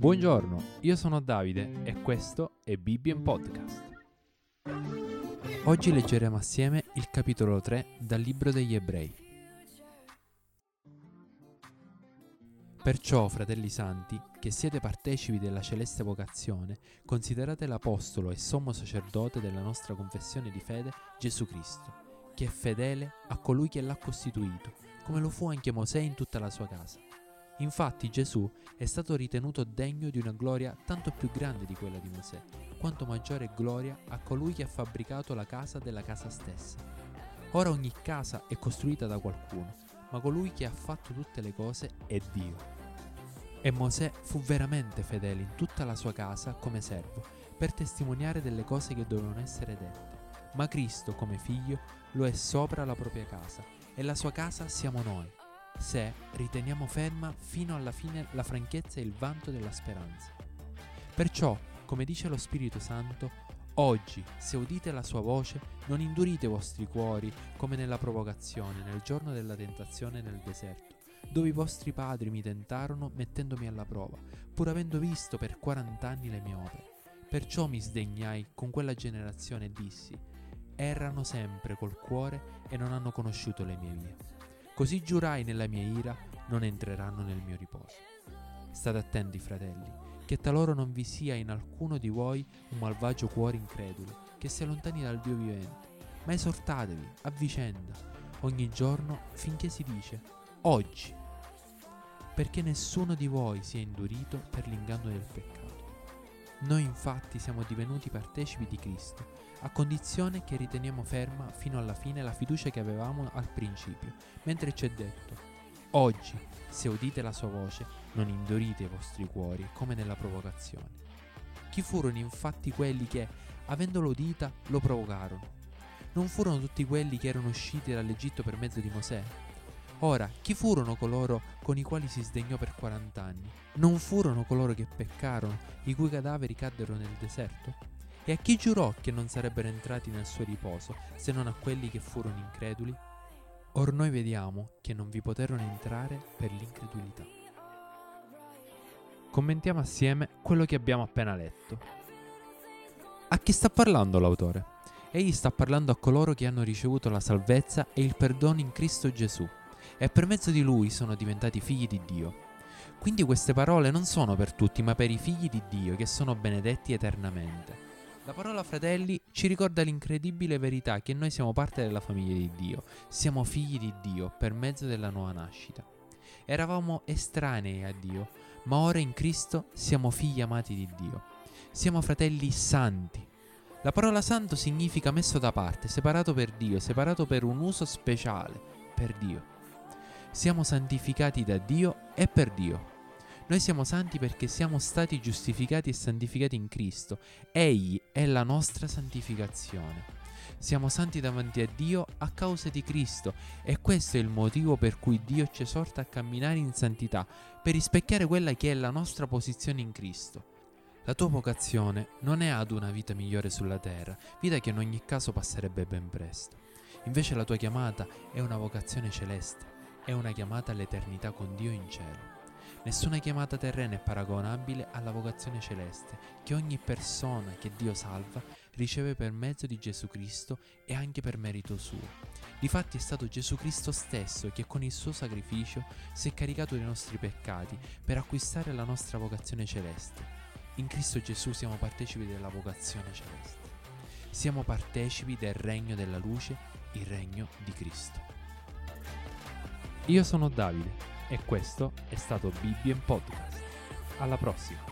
Buongiorno, io sono Davide e questo è Bibbia Podcast. Oggi leggeremo assieme il capitolo 3 dal libro degli Ebrei. Perciò, fratelli santi, che siete partecipi della celeste vocazione, considerate l'Apostolo e sommo sacerdote della nostra confessione di fede, Gesù Cristo, che è fedele a colui che l'ha costituito, come lo fu anche Mosè in tutta la sua casa. Infatti Gesù è stato ritenuto degno di una gloria tanto più grande di quella di Mosè, quanto maggiore gloria a colui che ha fabbricato la casa della casa stessa. Ora ogni casa è costruita da qualcuno, ma colui che ha fatto tutte le cose è Dio. E Mosè fu veramente fedele in tutta la sua casa come servo, per testimoniare delle cose che dovevano essere dette. Ma Cristo, come figlio, lo è sopra la propria casa, e la sua casa siamo noi, se riteniamo ferma fino alla fine la franchezza e il vanto della speranza. Perciò, come dice lo Spirito Santo, oggi, se udite la sua voce, non indurite i vostri cuori come nella provocazione, nel giorno della tentazione nel deserto, dove i vostri padri mi tentarono mettendomi alla prova, pur avendo visto per quarant'anni le mie opere. Perciò mi sdegnai con quella generazione e dissi, errano sempre col cuore e non hanno conosciuto le mie vie. Così giurai nella mia ira, non entreranno nel mio riposo. State attenti, fratelli, che talora non vi sia in alcuno di voi un malvagio cuore incredulo, che si allontani dal Dio vivente, ma esortatevi a vicenda, ogni giorno finché si dice, oggi, perché nessuno di voi sia indurito per l'inganno del peccato. Noi infatti siamo divenuti partecipi di Cristo a condizione che riteniamo ferma fino alla fine la fiducia che avevamo al principio, mentre ci è detto, oggi, se udite la sua voce, non indurite i vostri cuori come nella provocazione. Chi furono infatti quelli che, avendolo udita, lo provocarono? Non furono tutti quelli che erano usciti dall'Egitto per mezzo di Mosè? Ora, chi furono coloro con i quali si sdegnò per 40 anni? Non furono coloro che peccarono, i cui cadaveri caddero nel deserto? E a chi giurò che non sarebbero entrati nel suo riposo, se non a quelli che furono increduli? Or noi vediamo che non vi poterono entrare per l'incredulità. Commentiamo assieme quello che abbiamo appena letto. A chi sta parlando l'autore? Egli sta parlando a coloro che hanno ricevuto la salvezza e il perdono in Cristo Gesù e per mezzo di Lui sono diventati figli di Dio. Quindi queste parole non sono per tutti, ma per i figli di Dio che sono benedetti eternamente. La parola fratelli ci ricorda l'incredibile verità che noi siamo parte della famiglia di Dio, siamo figli di Dio per mezzo della nuova nascita. Eravamo estranei a Dio, ma ora in Cristo siamo figli amati di Dio. Siamo fratelli santi. La parola santo significa messo da parte, separato per Dio, separato per un uso speciale, per Dio. Siamo santificati da Dio e per Dio. Noi siamo santi perché siamo stati giustificati e santificati in Cristo. Egli è la nostra santificazione. Siamo santi davanti a Dio a causa di Cristo e questo è il motivo per cui Dio ci esorta a camminare in santità, per rispecchiare quella che è la nostra posizione in Cristo. La tua vocazione non è ad una vita migliore sulla terra, vita che in ogni caso passerebbe ben presto. Invece la tua chiamata è una vocazione celeste, è una chiamata all'eternità con Dio in cielo. Nessuna chiamata terrena è paragonabile alla vocazione celeste che ogni persona che Dio salva riceve per mezzo di Gesù Cristo e anche per merito suo. Difatti è stato Gesù Cristo stesso che con il suo sacrificio si è caricato dei nostri peccati per acquistare la nostra vocazione celeste. In Cristo Gesù siamo partecipi della vocazione celeste. Siamo partecipi del regno della luce, il regno di Cristo. Io sono Davide e questo è stato Bibbien Podcast. Alla prossima!